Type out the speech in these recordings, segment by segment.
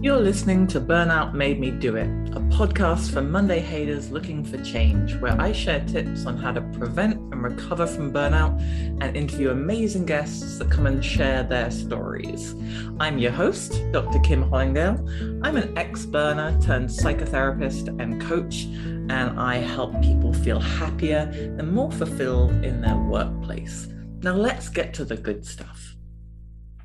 You're listening to Burnout Made Me Do It, a podcast for Monday haters looking for change, where I share tips on how to prevent and recover from burnout and interview amazing guests that come and share their stories. I'm your host, Dr. Kim Hollingdale. I'm an ex burner turned psychotherapist and coach, and I help people feel happier and more fulfilled in their workplace. Now, let's get to the good stuff.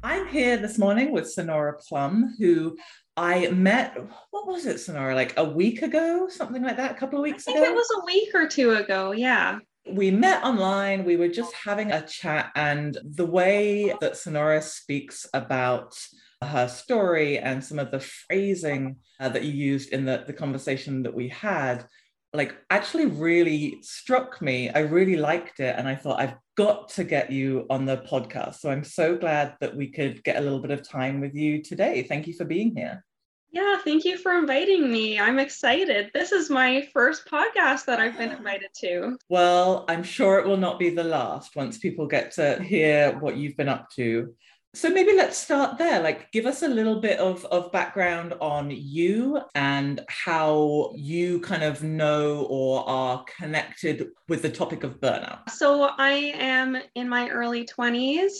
I'm here this morning with Sonora Plumb, who I met, what was it, Sonora, like a week ago, something like that, a couple of weeks I think ago? it was a week or two ago. Yeah. We met online, we were just having a chat, and the way that Sonora speaks about her story and some of the phrasing uh, that you used in the, the conversation that we had like actually really struck me. I really liked it. And I thought, I've got to get you on the podcast. So I'm so glad that we could get a little bit of time with you today. Thank you for being here. Yeah, thank you for inviting me. I'm excited. This is my first podcast that I've been invited to. Well, I'm sure it will not be the last once people get to hear what you've been up to. So maybe let's start there. Like, give us a little bit of, of background on you and how you kind of know or are connected with the topic of burnout. So, I am in my early 20s.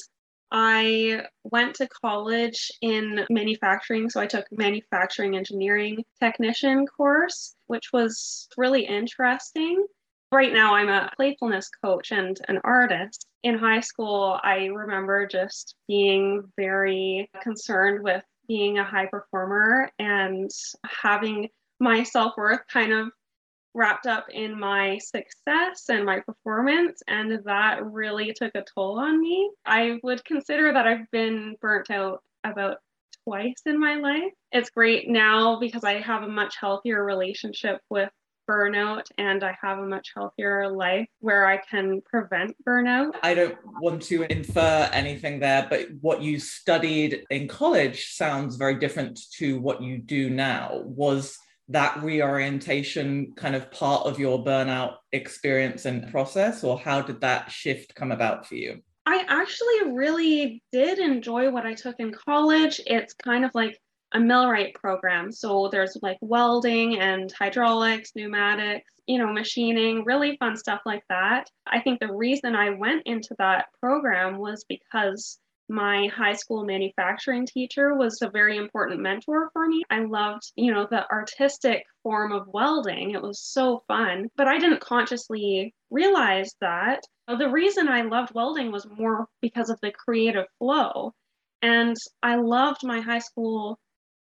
I went to college in manufacturing. So, I took manufacturing engineering technician course, which was really interesting. Right now, I'm a playfulness coach and an artist. In high school, I remember just being very concerned with being a high performer and having my self worth kind of wrapped up in my success and my performance, and that really took a toll on me. I would consider that I've been burnt out about twice in my life. It's great now because I have a much healthier relationship with burnout and I have a much healthier life where I can prevent burnout. I don't want to infer anything there, but what you studied in college sounds very different to what you do now. Was that reorientation kind of part of your burnout experience and process, or how did that shift come about for you? I actually really did enjoy what I took in college. It's kind of like a millwright program. So there's like welding and hydraulics, pneumatics, you know, machining, really fun stuff like that. I think the reason I went into that program was because my high school manufacturing teacher was a very important mentor for me. I loved, you know, the artistic form of welding. It was so fun, but I didn't consciously realize that. The reason I loved welding was more because of the creative flow. And I loved my high school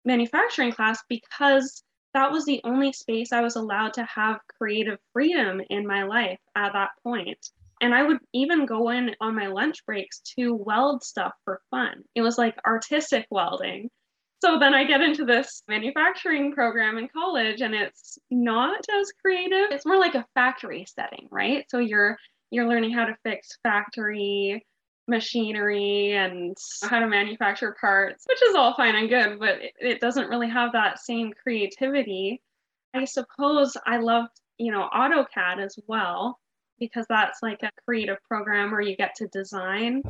manufacturing class because that was the only space I was allowed to have creative freedom in my life at that point. And I would even go in on my lunch breaks to weld stuff for fun. It was like artistic welding. So then I get into this manufacturing program in college and it's not as creative. It's more like a factory setting, right? So you're you're learning how to fix factory machinery and how to manufacture parts, which is all fine and good, but it, it doesn't really have that same creativity. I suppose I loved, you know, AutoCAD as well, because that's like a creative program where you get to design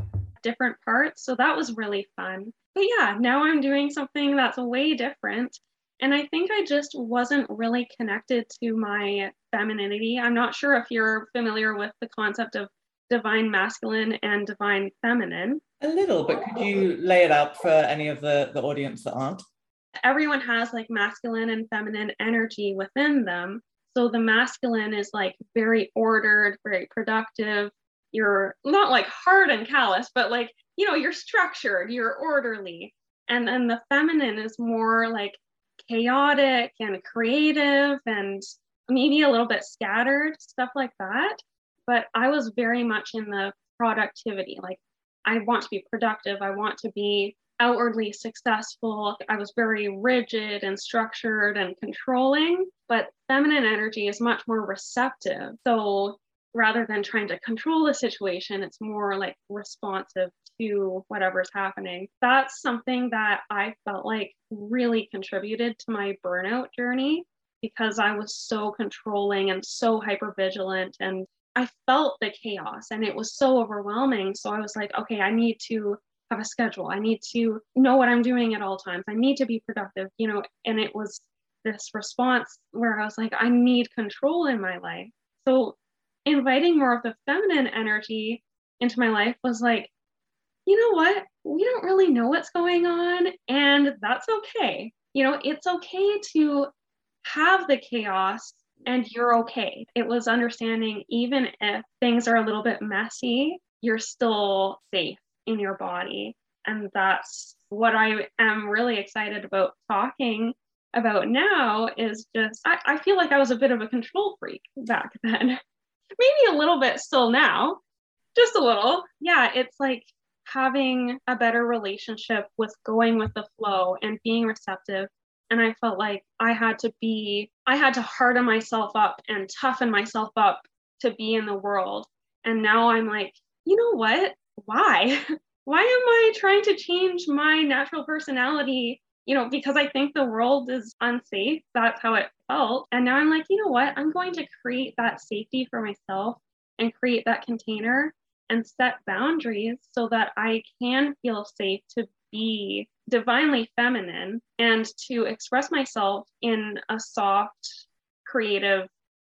different parts. So that was really fun. But yeah, now I'm doing something that's way different. And I think I just wasn't really connected to my femininity. I'm not sure if you're familiar with the concept of divine masculine and divine feminine. A little, but could you lay it out for any of the, the audience that aren't? Everyone has like masculine and feminine energy within them. So the masculine is like very ordered, very productive. You're not like hard and callous, but like, you know, you're structured, you're orderly. And then the feminine is more like chaotic and creative and maybe a little bit scattered, stuff like that but I was very much in the productivity. Like, I want to be productive, I want to be outwardly successful. I was very rigid and structured and controlling, but feminine energy is much more receptive. So, rather than trying to control the situation, it's more like responsive to whatever's happening. That's something that I felt like really contributed to my burnout journey because I was so controlling and so hyper vigilant and I felt the chaos and it was so overwhelming. So I was like, okay, I need to have a schedule. I need to know what I'm doing at all times. I need to be productive, you know. And it was this response where I was like, I need control in my life. So inviting more of the feminine energy into my life was like, you know what? We don't really know what's going on, and that's okay. You know, it's okay to have the chaos and you're okay. It was understanding even if things are a little bit messy, you're still safe in your body. And that's what I am really excited about talking about now is just, I, I feel like I was a bit of a control freak back then. Maybe a little bit still now, just a little. Yeah, it's like having a better relationship with going with the flow and being receptive and I felt like I had to be, I had to harden myself up and toughen myself up to be in the world. And now I'm like, you know what? Why? Why am I trying to change my natural personality? You know, because I think the world is unsafe. That's how it felt. And now I'm like, you know what? I'm going to create that safety for myself and create that container and set boundaries so that I can feel safe to be divinely feminine and to express myself in a soft, creative,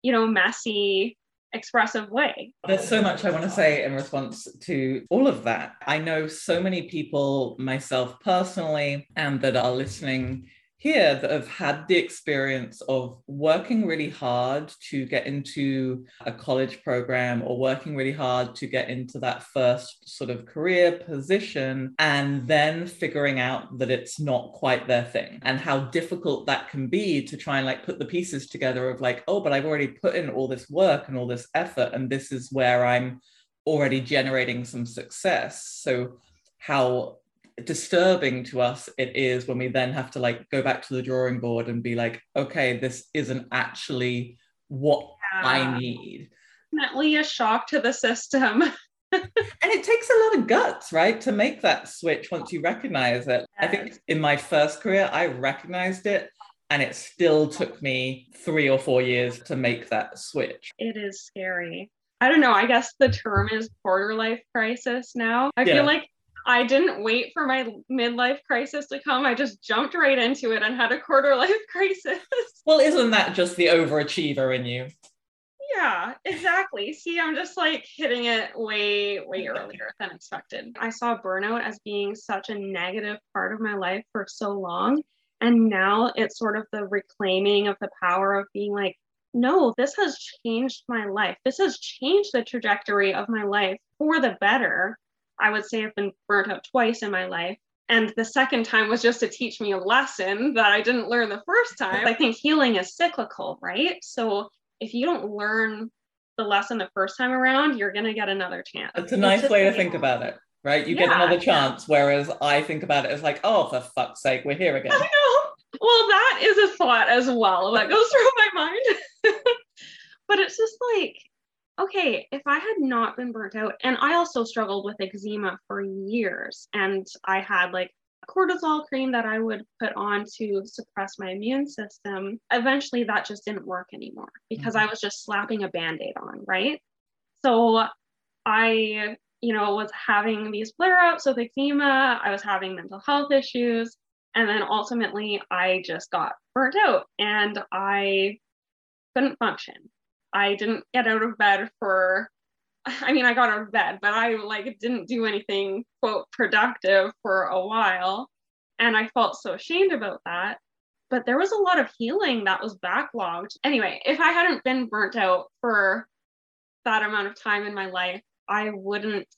you know, messy, expressive way. There's so much I want to say in response to all of that. I know so many people, myself personally, and that are listening here that have had the experience of working really hard to get into a college program or working really hard to get into that first sort of career position and then figuring out that it's not quite their thing and how difficult that can be to try and like put the pieces together of like oh but I've already put in all this work and all this effort and this is where I'm already generating some success. So how disturbing to us it is when we then have to like go back to the drawing board and be like okay this isn't actually what yeah. i need definitely a shock to the system and it takes a lot of guts right to make that switch once you recognize it yes. i think in my first career i recognized it and it still took me three or four years to make that switch it is scary I don't know. I guess the term is quarter life crisis now. I yeah. feel like I didn't wait for my midlife crisis to come. I just jumped right into it and had a quarter life crisis. Well, isn't that just the overachiever in you? Yeah, exactly. See, I'm just like hitting it way, way earlier than expected. I saw burnout as being such a negative part of my life for so long. And now it's sort of the reclaiming of the power of being like, no, this has changed my life. This has changed the trajectory of my life for the better. I would say I've been burnt out twice in my life. And the second time was just to teach me a lesson that I didn't learn the first time. I think healing is cyclical, right? So if you don't learn the lesson the first time around, you're going to get another chance. It's a nice it's way to think about it, right? You yeah, get another chance. Yeah. Whereas I think about it as like, oh, for fuck's sake, we're here again. I know. Well, that is a thought as well that goes through my mind. but it's just like, okay, if I had not been burnt out, and I also struggled with eczema for years, and I had like cortisol cream that I would put on to suppress my immune system. Eventually, that just didn't work anymore because mm-hmm. I was just slapping a band aid on, right? So I, you know, was having these flare ups with eczema, I was having mental health issues. And then ultimately, I just got burnt out and I couldn't function. I didn't get out of bed for I mean, I got out of bed, but I like didn't do anything quote productive for a while. And I felt so ashamed about that. But there was a lot of healing that was backlogged. Anyway, if I hadn't been burnt out for that amount of time in my life, I wouldn't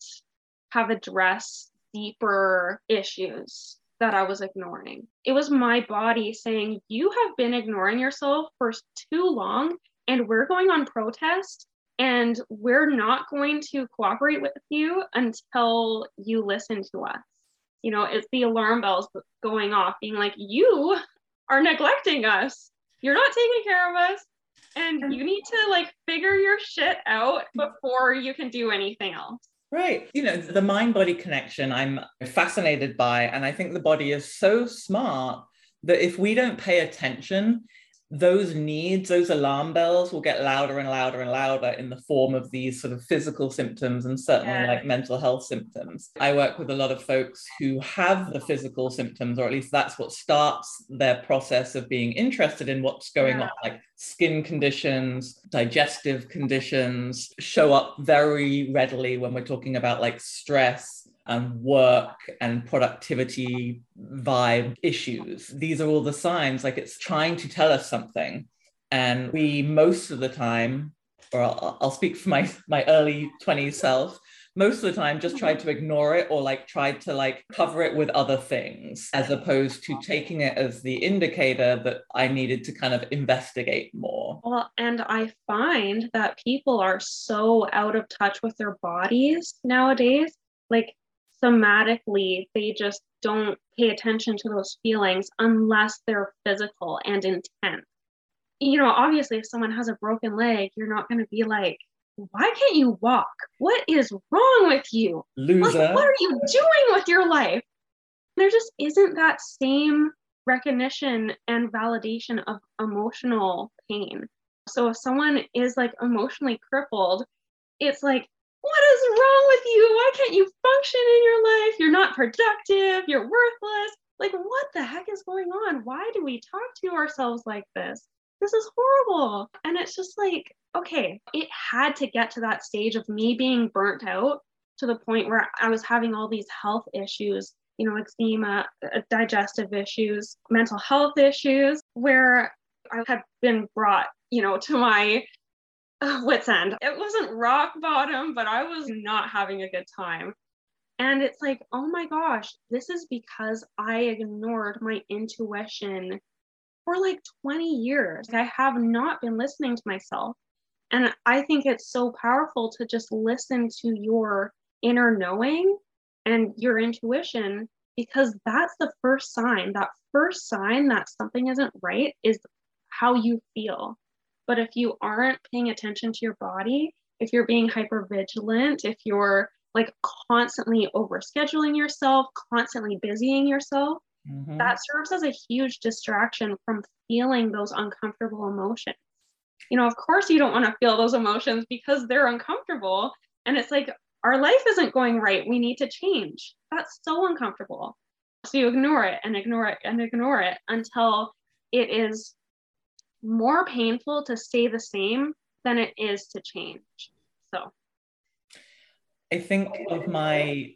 have addressed deeper issues that I was ignoring. It was my body saying, You have been ignoring yourself for too long and we're going on protest and we're not going to cooperate with you until you listen to us. You know, it's the alarm bells going off, being like, you are neglecting us. You're not taking care of us. And you need to like figure your shit out before you can do anything else. Right. You know, the mind body connection I'm fascinated by. And I think the body is so smart that if we don't pay attention, those needs, those alarm bells will get louder and louder and louder in the form of these sort of physical symptoms and certainly yeah. like mental health symptoms. I work with a lot of folks who have the physical symptoms, or at least that's what starts their process of being interested in what's going yeah. on, like skin conditions, digestive conditions show up very readily when we're talking about like stress and work and productivity vibe issues. These are all the signs, like it's trying to tell us something. And we, most of the time, or I'll, I'll speak for my, my early 20s self, most of the time just tried to ignore it or like tried to like cover it with other things as opposed to taking it as the indicator that I needed to kind of investigate more. Well, and I find that people are so out of touch with their bodies nowadays. Like somatically, they just don't pay attention to those feelings unless they're physical and intense. You know, obviously, if someone has a broken leg, you're not going to be like, why can't you walk? What is wrong with you? Loser. Like, what are you doing with your life? There just isn't that same recognition and validation of emotional pain. So if someone is like emotionally crippled, it's like, what is wrong with you? Why can't you function in your life? You're not productive. You're worthless. Like, what the heck is going on? Why do we talk to ourselves like this? This is horrible. And it's just like, okay, it had to get to that stage of me being burnt out to the point where I was having all these health issues, you know, eczema, uh, digestive issues, mental health issues, where I had been brought, you know, to my wits end. It wasn't rock bottom, but I was not having a good time. And it's like, oh my gosh, this is because I ignored my intuition for like 20 years. I have not been listening to myself. And I think it's so powerful to just listen to your inner knowing and your intuition because that's the first sign. That first sign that something isn't right is how you feel. But if you aren't paying attention to your body, if you're being hyper vigilant, if you're like constantly overscheduling yourself, constantly busying yourself, mm-hmm. that serves as a huge distraction from feeling those uncomfortable emotions you know, of course you don't want to feel those emotions because they're uncomfortable. And it's like, our life isn't going right. We need to change. That's so uncomfortable. So you ignore it and ignore it and ignore it until it is more painful to stay the same than it is to change. So I think of my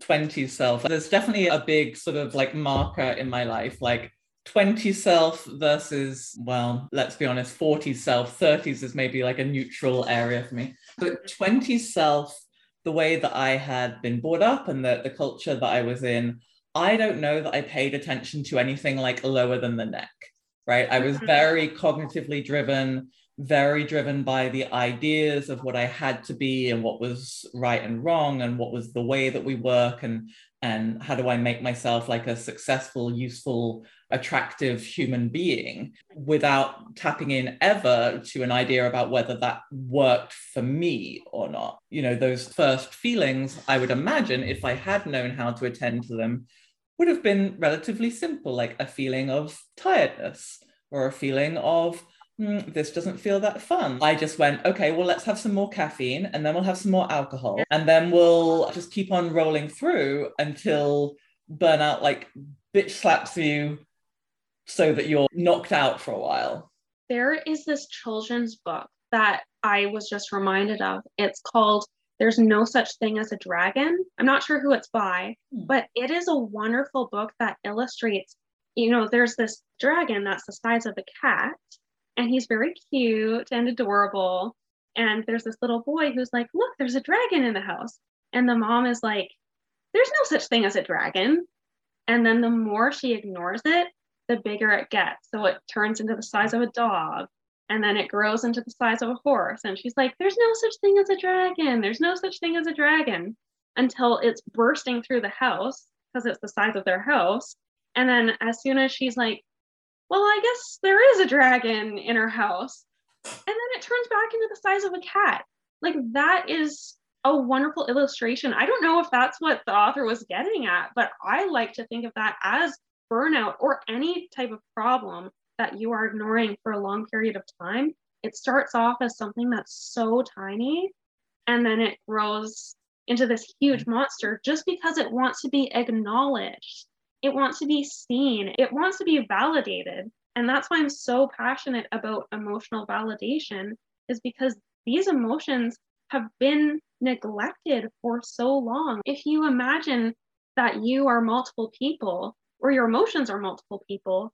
20 self, there's definitely a big sort of like marker in my life. Like 20 self versus, well, let's be honest, 40 self, 30s is maybe like a neutral area for me. But 20 self, the way that I had been brought up and the, the culture that I was in, I don't know that I paid attention to anything like lower than the neck, right? I was mm-hmm. very cognitively driven, very driven by the ideas of what I had to be and what was right and wrong and what was the way that we work and and how do I make myself like a successful, useful attractive human being without tapping in ever to an idea about whether that worked for me or not. You know, those first feelings, I would imagine, if I had known how to attend to them, would have been relatively simple, like a feeling of tiredness or a feeling of, mm, this doesn't feel that fun. I just went, okay, well, let's have some more caffeine and then we'll have some more alcohol and then we'll just keep on rolling through until burnout like bitch slaps you so that you're knocked out for a while. There is this children's book that I was just reminded of. It's called There's No Such Thing as a Dragon. I'm not sure who it's by, hmm. but it is a wonderful book that illustrates, you know, there's this dragon that's the size of a cat, and he's very cute and adorable. And there's this little boy who's like, Look, there's a dragon in the house. And the mom is like, There's no such thing as a dragon. And then the more she ignores it, the bigger it gets. So it turns into the size of a dog and then it grows into the size of a horse. And she's like, there's no such thing as a dragon. There's no such thing as a dragon until it's bursting through the house because it's the size of their house. And then as soon as she's like, well, I guess there is a dragon in her house. And then it turns back into the size of a cat. Like that is a wonderful illustration. I don't know if that's what the author was getting at, but I like to think of that as burnout or any type of problem that you are ignoring for a long period of time, it starts off as something that's so tiny and then it grows into this huge mm-hmm. monster just because it wants to be acknowledged. It wants to be seen. It wants to be validated. And that's why I'm so passionate about emotional validation, is because these emotions have been neglected for so long. If you imagine that you are multiple people or your emotions are multiple people,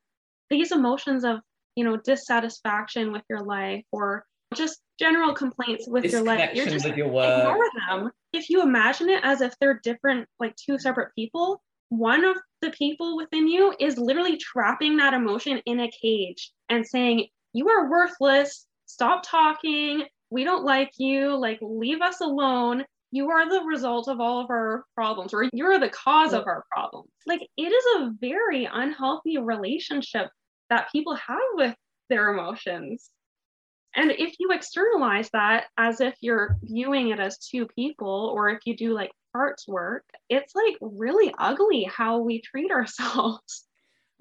these emotions of, you know, dissatisfaction with your life or just general complaints with your life, you're just with your ignore them. If you imagine it as if they're different, like two separate people, one of the people within you is literally trapping that emotion in a cage and saying, You are worthless. Stop talking. We don't like you. Like, leave us alone. You are the result of all of our problems, or you're the cause of our problems. Like, it is a very unhealthy relationship that people have with their emotions. And if you externalize that as if you're viewing it as two people, or if you do like parts work, it's like really ugly how we treat ourselves.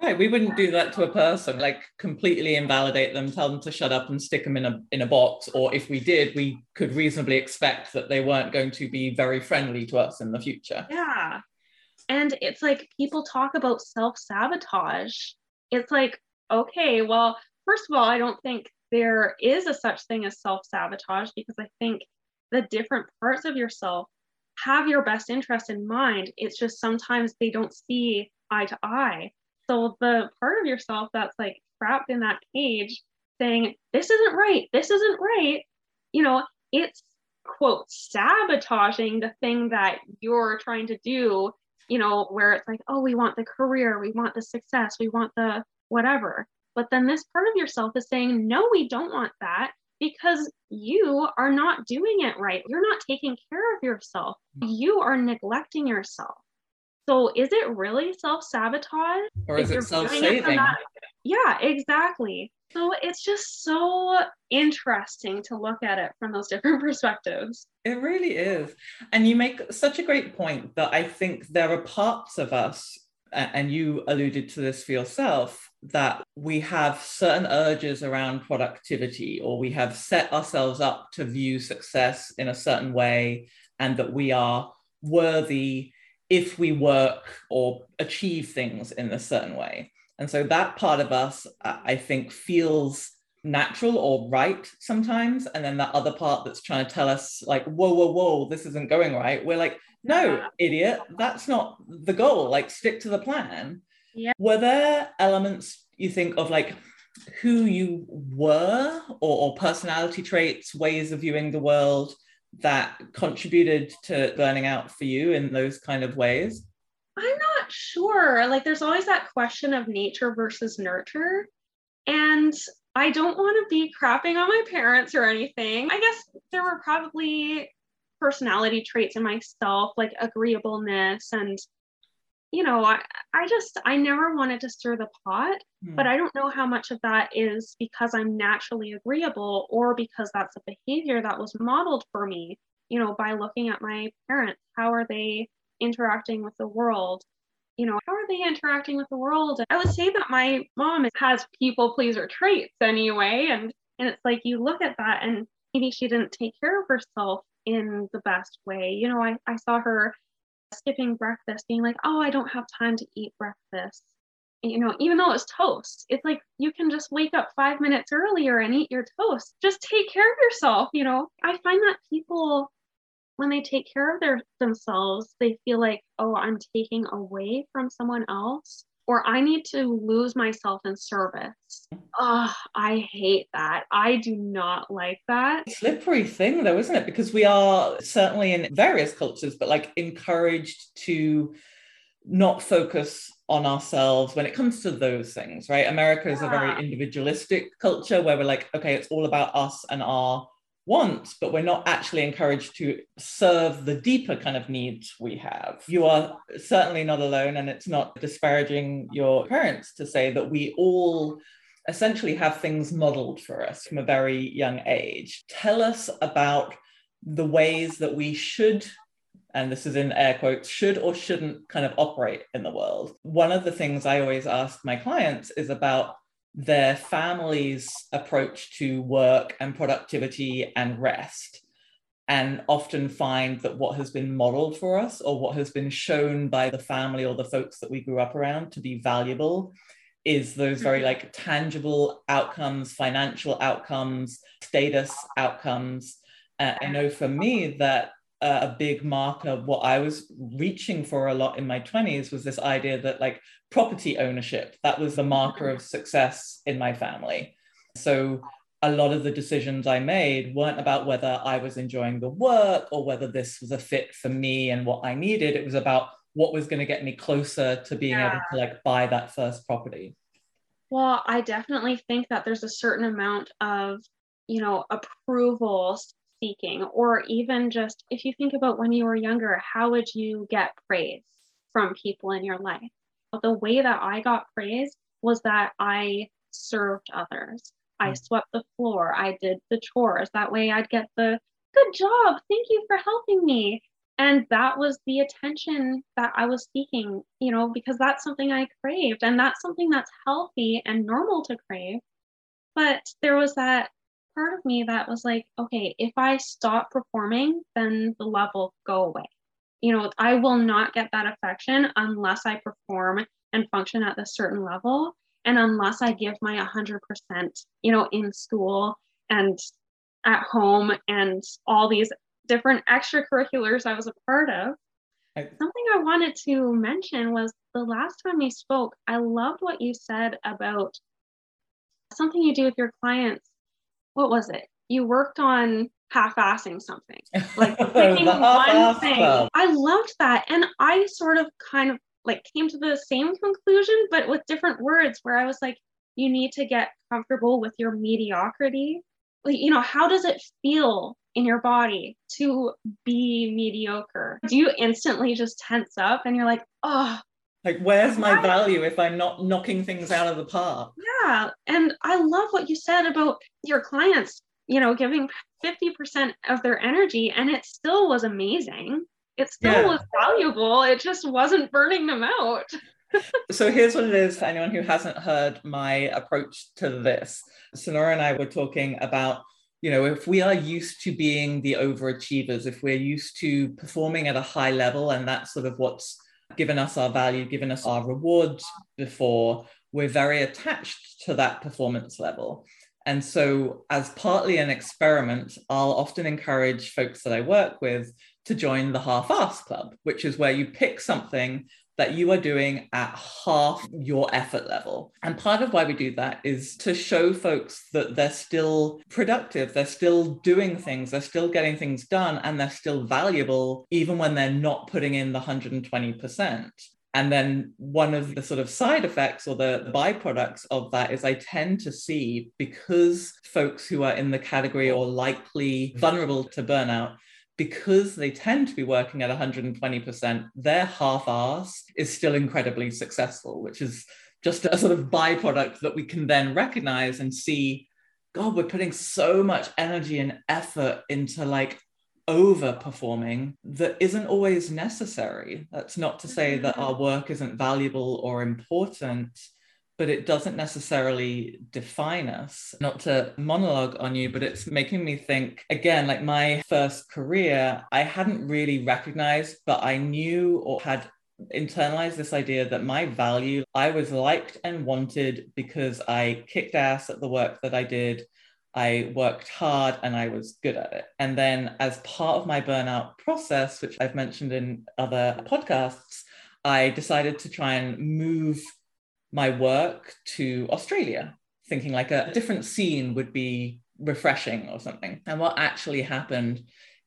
Right, we wouldn't do that to a person, like completely invalidate them, tell them to shut up and stick them in a in a box. Or if we did, we could reasonably expect that they weren't going to be very friendly to us in the future. Yeah. And it's like people talk about self-sabotage. It's like, okay, well, first of all, I don't think there is a such thing as self-sabotage because I think the different parts of yourself have your best interest in mind. It's just sometimes they don't see eye to eye. So the part of yourself that's like trapped in that cage saying, this isn't right, this isn't right, you know, it's quote sabotaging the thing that you're trying to do, you know, where it's like, oh, we want the career, we want the success, we want the whatever. But then this part of yourself is saying, no, we don't want that because you are not doing it right. You're not taking care of yourself. You are neglecting yourself. So is it really self sabotage? Or is it self saving? Yeah, exactly. So it's just so interesting to look at it from those different perspectives. It really is. And you make such a great point that I think there are parts of us, and you alluded to this for yourself, that we have certain urges around productivity or we have set ourselves up to view success in a certain way and that we are worthy if we work or achieve things in a certain way. And so that part of us, I think, feels natural or right sometimes. And then that other part that's trying to tell us, like, whoa, whoa, whoa, this isn't going right. We're like, no, idiot, that's not the goal. Like, stick to the plan. Yeah. Were there elements you think of like who you were or, or personality traits, ways of viewing the world that contributed to burning out for you in those kind of ways? I'm not sure. Like, there's always that question of nature versus nurture. And I don't want to be crapping on my parents or anything. I guess there were probably personality traits in myself, like agreeableness and you know, I, I just, I never wanted to stir the pot, hmm. but I don't know how much of that is because I'm naturally agreeable or because that's a behavior that was modeled for me, you know, by looking at my parents. How are they interacting with the world? You know, how are they interacting with the world? I would say that my mom has people pleaser traits anyway. And, and it's like you look at that and maybe she didn't take care of herself in the best way. You know, I, I saw her skipping breakfast, being like, oh, I don't have time to eat breakfast. You know, even though it's toast, it's like you can just wake up five minutes earlier and eat your toast. Just take care of yourself. You know, I find that people, when they take care of their themselves, they feel like, oh, I'm taking away from someone else or I need to lose myself in service. Oh, I hate that. I do not like that. Slippery thing, though, isn't it? Because we are certainly in various cultures, but like encouraged to not focus on ourselves when it comes to those things, right? America is yeah. a very individualistic culture where we're like, okay, it's all about us and our want, but we're not actually encouraged to serve the deeper kind of needs we have. You are certainly not alone, and it's not disparaging your parents to say that we all essentially have things modeled for us from a very young age. Tell us about the ways that we should and this is in air quotes, should or shouldn't kind of operate in the world. One of the things I always ask my clients is about their family's approach to work and productivity and rest and often find that what has been modeled for us or what has been shown by the family or the folks that we grew up around to be valuable is those very mm-hmm. like tangible outcomes financial outcomes status outcomes uh, i know for me that uh, a big marker of what i was reaching for a lot in my 20s was this idea that like property ownership that was the marker of success in my family so a lot of the decisions I made weren't about whether I was enjoying the work or whether this was a fit for me and what I needed. It was about what was going to get me closer to being yeah. able to like buy that first property. Well, I definitely think that there's a certain amount of, you know, approval seeking, or even just if you think about when you were younger, how would you get praise from people in your life? The way that I got praised was that I served others. I mm. swept the floor. I did the chores. That way I'd get the good job. Thank you for helping me. And that was the attention that I was seeking, you know, because that's something I craved and that's something that's healthy and normal to crave. But there was that part of me that was like, okay, if I stop performing, then the love will go away. You know, I will not get that affection unless I perform and function at a certain level and unless i give my 100% you know in school and at home and all these different extracurriculars i was a part of. I, something i wanted to mention was the last time we spoke i loved what you said about something you do with your clients. What was it? You worked on half-assing something. Like picking one thing. i loved that. And i sort of kind of like came to the same conclusion but with different words where i was like you need to get comfortable with your mediocrity. Like you know how does it feel in your body to be mediocre? Do you instantly just tense up and you're like oh like where's my value if i'm not knocking things out of the park? Yeah. And i love what you said about your clients you know giving 50% of their energy and it still was amazing it still yeah. was valuable. It just wasn't burning them out. so here's what it is for anyone who hasn't heard my approach to this. Sonora and I were talking about, you know, if we are used to being the overachievers, if we're used to performing at a high level, and that's sort of what's given us our value, given us our rewards before, we're very attached to that performance level. And so, as partly an experiment, I'll often encourage folks that I work with to join the half ass club, which is where you pick something that you are doing at half your effort level. And part of why we do that is to show folks that they're still productive, they're still doing things, they're still getting things done, and they're still valuable, even when they're not putting in the 120%. And then one of the sort of side effects or the, byproducts of that is I tend to see because folks who are in the category or likely mm-hmm. vulnerable to burnout because they tend to be working at 120%, their half ass is still incredibly successful, which is just a sort of byproduct that we can then recognize and see God, we're putting so much energy and effort into like overperforming that isn't always necessary. That's not to say that mm. our work isn't valuable or important but it doesn't necessarily define us. Not to monologue on you, but it's making me think again, like my first career, I hadn't really recognized, but I knew or had internalized this idea that my value, I was liked and wanted because I kicked ass at the work that I did. I worked hard and I was good at it. And then, as part of my burnout process, which I've mentioned in other podcasts, I decided to try and move my work to Australia, thinking like a different scene would be refreshing or something. And what actually happened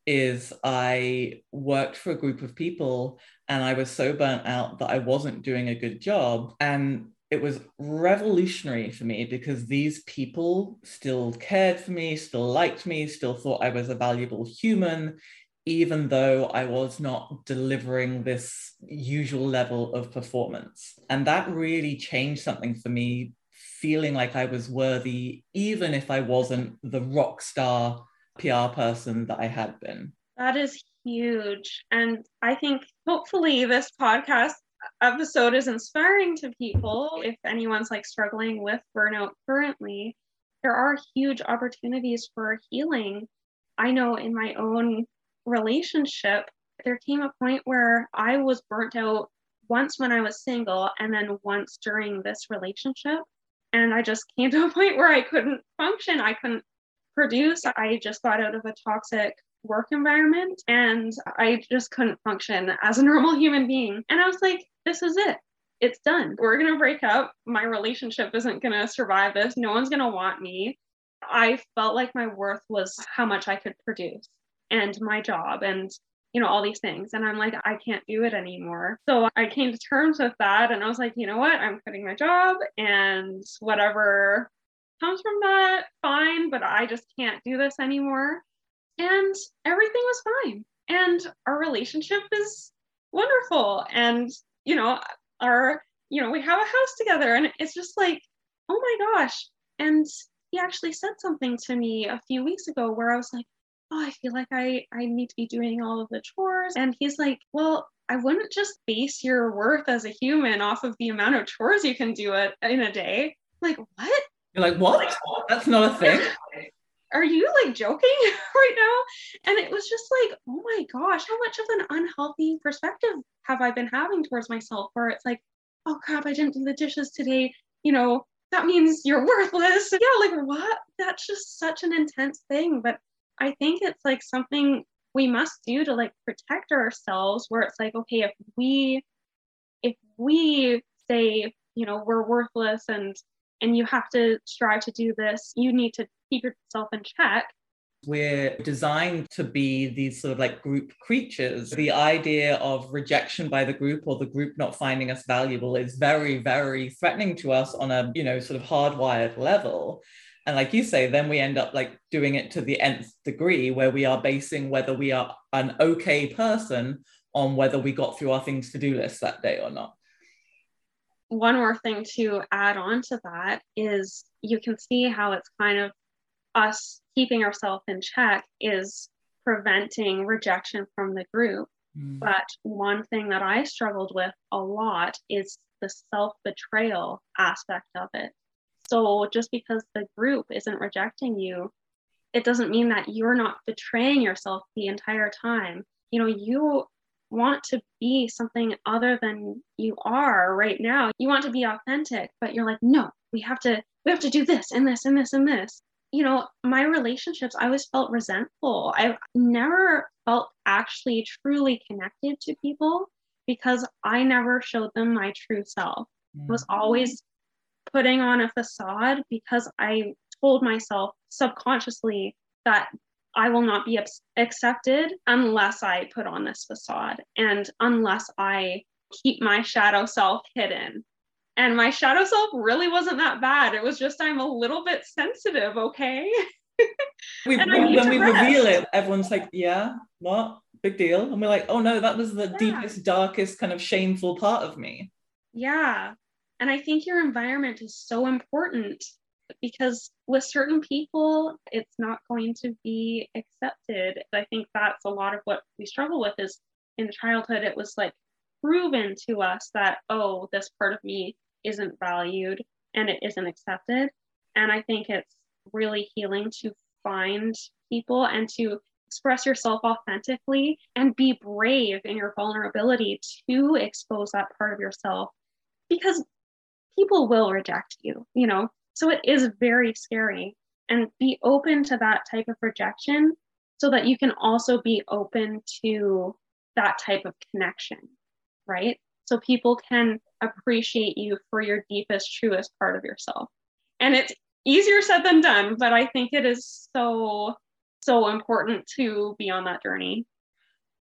is I worked for a group of people and I was so burnt out that I wasn't doing a good job. And it was revolutionary for me because these people still cared for me, still liked me, still thought I was a valuable human, even though I was not delivering this usual level of performance. And that really changed something for me, feeling like I was worthy, even if I wasn't the rock star PR person that I had been. That is huge. And I think hopefully this podcast episode is inspiring to people, if anyone's like struggling with burnout currently, there are huge opportunities for healing. I know in my own relationship, there came a point where I was burnt out once when I was single and then once during this relationship. And I just came to a point where I couldn't function. I couldn't produce. I just got out of a toxic work environment and I just couldn't function as a normal human being. And I was like, this is it. It's done. We're going to break up. My relationship isn't going to survive this. No one's going to want me. I felt like my worth was how much I could produce and my job and you know all these things and i'm like i can't do it anymore so i came to terms with that and i was like you know what i'm quitting my job and whatever comes from that fine but i just can't do this anymore and everything was fine and our relationship is wonderful and you know our you know we have a house together and it's just like oh my gosh. And he actually said something to me a few weeks ago where i was like oh i feel like i i need to be doing all of the chores. And he's like well i wouldn't just base your worth as a human off of the amount of chores you can do it in a day. Like what? You're like what? That's not a thing are you like joking right now? And it was just like, oh my gosh, how much of an unhealthy perspective have I been having towards myself where it's like, oh crap, I didn't do the dishes today. You know, that means you're worthless. Yeah, like what? That's just such an intense thing. But I think it's like something we must do to like protect ourselves where it's like, okay, if we if we say, you know, we're worthless and and you have to strive to do this, you need to keep yourself in check we're designed to be these sort of like group creatures. The idea of rejection by the group or the group not finding us valuable is very, very threatening to us on a, you know, sort of hardwired level. And like you say, then we end up like doing it to the nth degree where we are basing whether we are an okay person on whether we got through our things to do list that day or not. One more thing to add on to that is you can see how it's kind of us keeping ourselves in check is preventing rejection from the group. Mm. But one thing that I struggled with a lot is the self betrayal aspect of it. So just because the group isn't rejecting you, it doesn't mean that you're not betraying yourself the entire time. You know, you want to be something other than you are right now. You want to be authentic, but you're like, no, we have to we have to do this and this and this and this you know, my relationships, I always felt resentful. I never felt actually truly connected to people because I never showed them my true self. Mm. I was mm. always putting on a facade because I told myself subconsciously that I will not be accepted unless I put on this facade and unless I keep my shadow self hidden and my shadow self really wasn't that bad. It was just I'm a little bit sensitive, okay? we, when we reveal it, everyone's like, yeah, what? Big deal. And we're like, oh no, that was the yeah. deepest, darkest, kind of shameful part of me. Yeah. And I think your environment is so important because with certain people, it's not going to be accepted. I think that's a lot of what we struggle with is in childhood, it was like proven to us that, oh, this part of me isn't valued and it isn't accepted. And I think it's really healing to find people and to express yourself authentically and be brave in your vulnerability to expose that part of yourself because people will reject you, you know? So it is very scary. And be open to that type of rejection so that you can also be open to that type of connection, right? So people can appreciate you for your deepest, truest part of yourself. And it's easier said than done, but I think it is so, so important to be on that journey.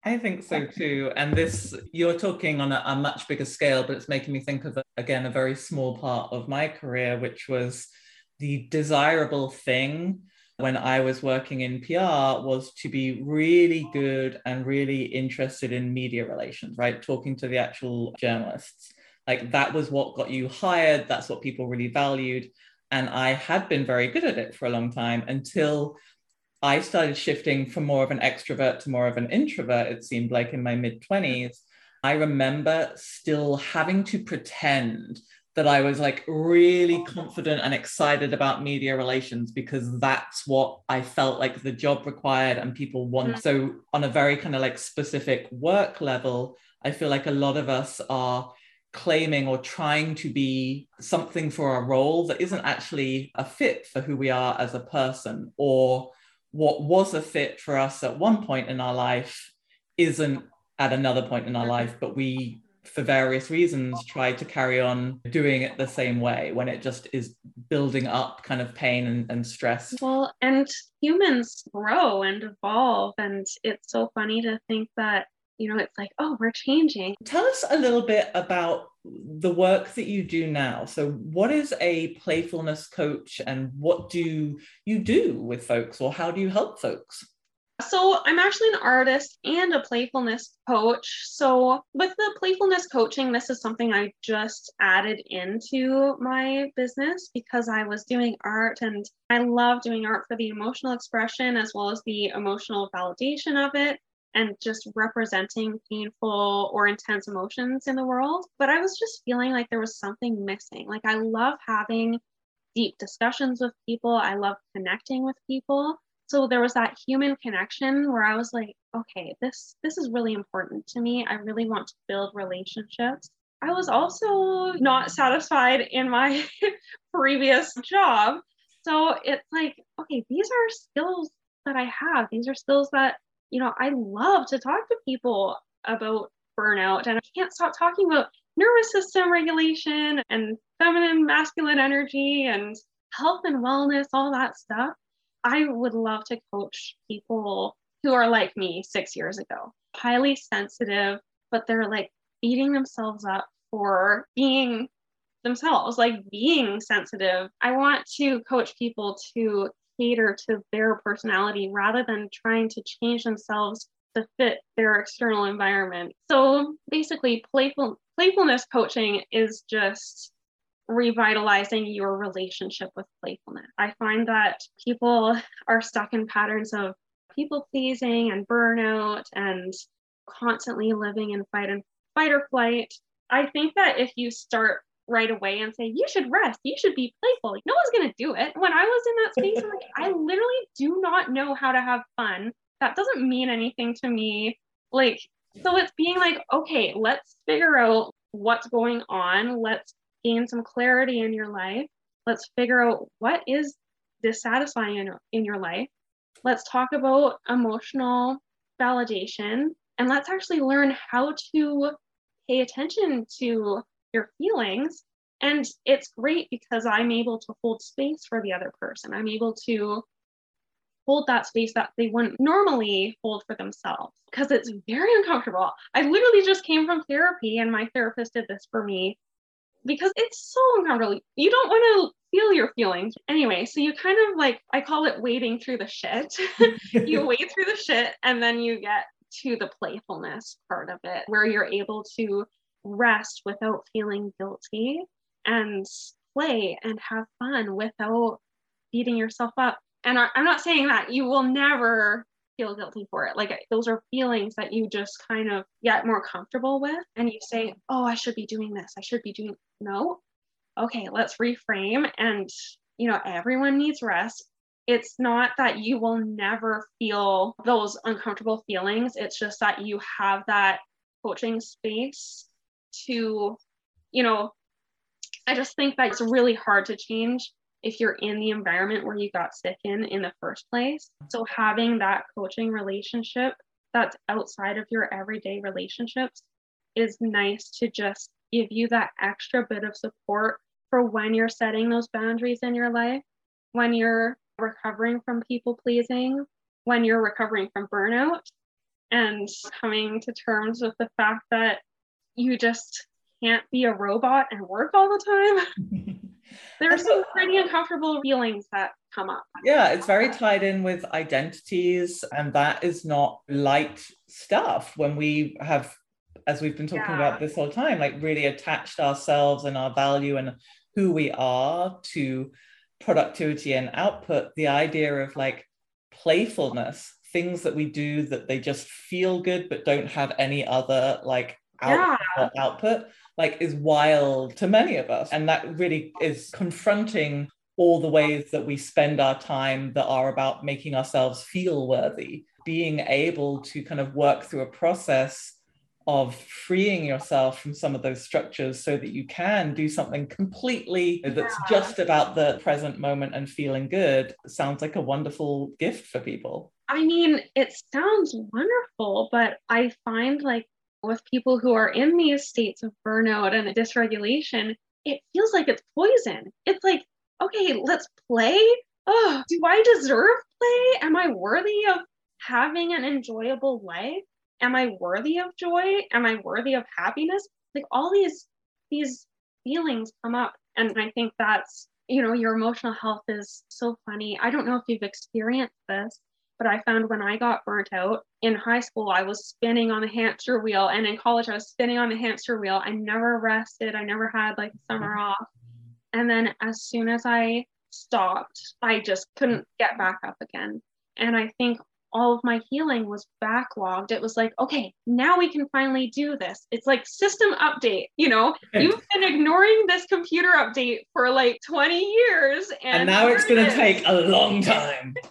I think so too. And this, you're talking on a, a much bigger scale, but it's making me think of, again, a very small part of my career, which was the desirable thing when I was working in PR was to be really good and really interested in media relations, right? Talking to the actual journalists. Like that was what got you hired. That's what people really valued. And I had been very good at it for a long time until I started shifting from more of an extrovert to more of an introvert, it seemed like in my mid 20s. I remember still having to pretend that I was like really confident and excited about media relations because that's what I felt like the job required and people want. Mm-hmm. So, on a very kind of like specific work level, I feel like a lot of us are claiming or trying to be something for a role that isn't actually a fit for who we are as a person or what was a fit for us at one point in our life isn't at another point in our mm-hmm. life but we for various reasons try to carry on doing it the same way when it just is building up kind of pain and, and stress well and humans grow and evolve and it's so funny to think that you know, it's like, oh, we're changing. Tell us a little bit about the work that you do now. So, what is a playfulness coach and what do you do with folks or how do you help folks? So, I'm actually an artist and a playfulness coach. So, with the playfulness coaching, this is something I just added into my business because I was doing art and I love doing art for the emotional expression as well as the emotional validation of it and just representing painful or intense emotions in the world. But I was just feeling like there was something missing. Like I love having deep discussions with people, I love connecting with people. So there was that human connection where I was like, okay, this this is really important to me. I really want to build relationships. I was also not satisfied in my previous job. So it's like, okay, these are skills that I have. These are skills that you know, I love to talk to people about burnout and I can't stop talking about nervous system regulation and feminine masculine energy and health and wellness, all that stuff. I would love to coach people who are like me six years ago, highly sensitive, but they're like beating themselves up for being themselves, like being sensitive. I want to coach people to cater to their personality rather than trying to change themselves to fit their external environment. So basically, playful playfulness coaching is just revitalizing your relationship with playfulness. I find that people are stuck in patterns of people pleasing and burnout and constantly living in fight and fight or flight. I think that if you start right away and say, you should rest, you should be playful. Like, no one's going to do it. When I was in that space, I'm like, I literally do not know how to have fun. That doesn't mean anything to me. Like, so it's being like, okay, let's figure out what's going on. Let's gain some clarity in your life. Let's figure out what is dissatisfying in, in your life. Let's talk about emotional validation and let's actually learn how to pay attention to your feelings. And it's great because I'm able to hold space for the other person. I'm able to hold that space that they wouldn't normally hold for themselves because it's very uncomfortable. I literally just came from therapy and my therapist did this for me because it's so uncomfortable. You don't want to feel your feelings. Anyway, so you kind of like, I call it wading through the shit. you wade through the shit and then you get to the playfulness part of it where you're able to rest without feeling guilty and play and have fun without beating yourself up. And I'm not saying that you will never feel guilty for it. Like those are feelings that you just kind of get more comfortable with. And you say, oh, I should be doing this. I should be doing, no. Okay, let's reframe. And, you know, everyone needs rest. It's not that you will never feel those uncomfortable feelings. It's just that you have that coaching space to, you know, I just think that it's really hard to change if you're in the environment where you got sick in in the first place. So having that coaching relationship that's outside of your everyday relationships is nice to just give you that extra bit of support for when you're setting those boundaries in your life, when you're recovering from people pleasing, when you're recovering from burnout, and coming to terms with the fact that you just can't be a robot and work all the time. there are some pretty uncomfortable feelings that come up. Yeah, it's very tied in with identities, and that is not light stuff when we have, as we've been talking yeah. about this whole time, like really attached ourselves and our value and who we are to productivity and output. The idea of like playfulness, things that we do that they just feel good but don't have any other like output, yeah. Uh, output like is wild to many of us and that really is confronting all the ways that we spend our time that are about making ourselves feel worthy being able to kind of work through a process of freeing yourself from some of those structures so that you can do something completely that's yeah. just about the present moment and feeling good sounds like a wonderful gift for people. I mean, it sounds wonderful, but I find like with people who are in these states of burnout and dysregulation, it feels like it's poison. It's like, okay, let's play. Oh, do I deserve play? Am I worthy of having an enjoyable life? am I worthy of joy? Am I worthy of happiness? Like all these these feelings come up. And I think that's, you know, your emotional health is so funny. I don't know if you've experienced this, but I found when I got burnt out in high school, I was spinning on the hamster wheel. And in college, I was spinning on the hamster wheel. I never rested. I never had like summer mm-hmm. off. And then as soon as I stopped, I just couldn't get back up again. And I think all of my healing was backlogged. It was like, okay, now we can finally do this. It's like system update. You know, you've been ignoring this computer update for like 20 years. And, and now it's going to take a long time.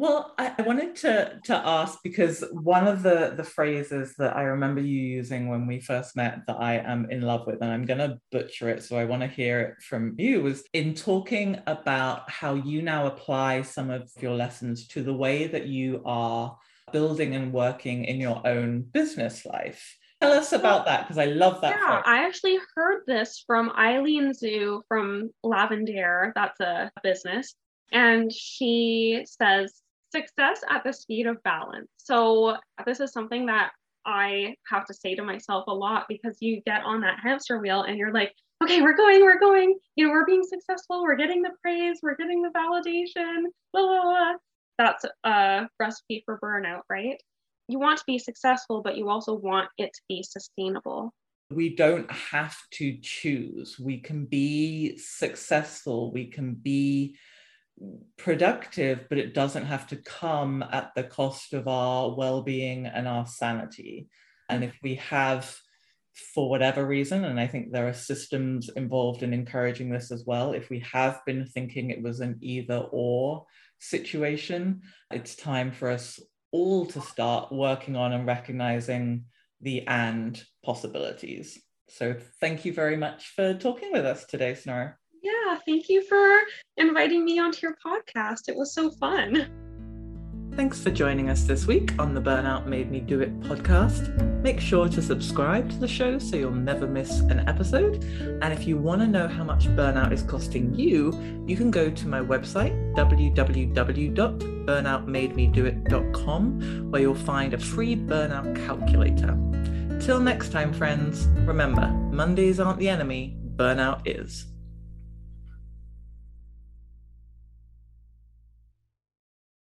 Well, I, I wanted to to ask because one of the the phrases that I remember you using when we first met that I am in love with, and I'm going to butcher it, so I want to hear it from you, was in talking about how you now apply some of your lessons to the way that you are building and working in your own business life. Tell us about that because I love that. Yeah, I actually heard this from Eileen Zhu from Lavender. That's a business. And she says success at the speed of balance. So, this is something that I have to say to myself a lot because you get on that hamster wheel and you're like, okay, we're going, we're going, you know, we're being successful, we're getting the praise, we're getting the validation, blah, blah, blah. That's a recipe for burnout, right? You want to be successful, but you also want it to be sustainable. We don't have to choose. We can be successful, we can be productive, but it doesn't have to come at the cost of our well being and our sanity. And if we have, for whatever reason, and I think there are systems involved in encouraging this as well, if we have been thinking it was an either or situation, it's time for us all to start working on and recognizing the and possibilities. So, thank you very much for talking with us today, Sonora. Yeah, thank you for inviting me onto your podcast. It was so fun. Thanks for joining us this week on the Burnout Made Me Do It podcast. Make sure to subscribe to the show so you'll never miss an episode. And if you want to know how much burnout is costing you, you can go to my website, www.burnoutmademedoit.com, where you'll find a free burnout calculator. Till next time, friends, remember Mondays aren't the enemy, burnout is.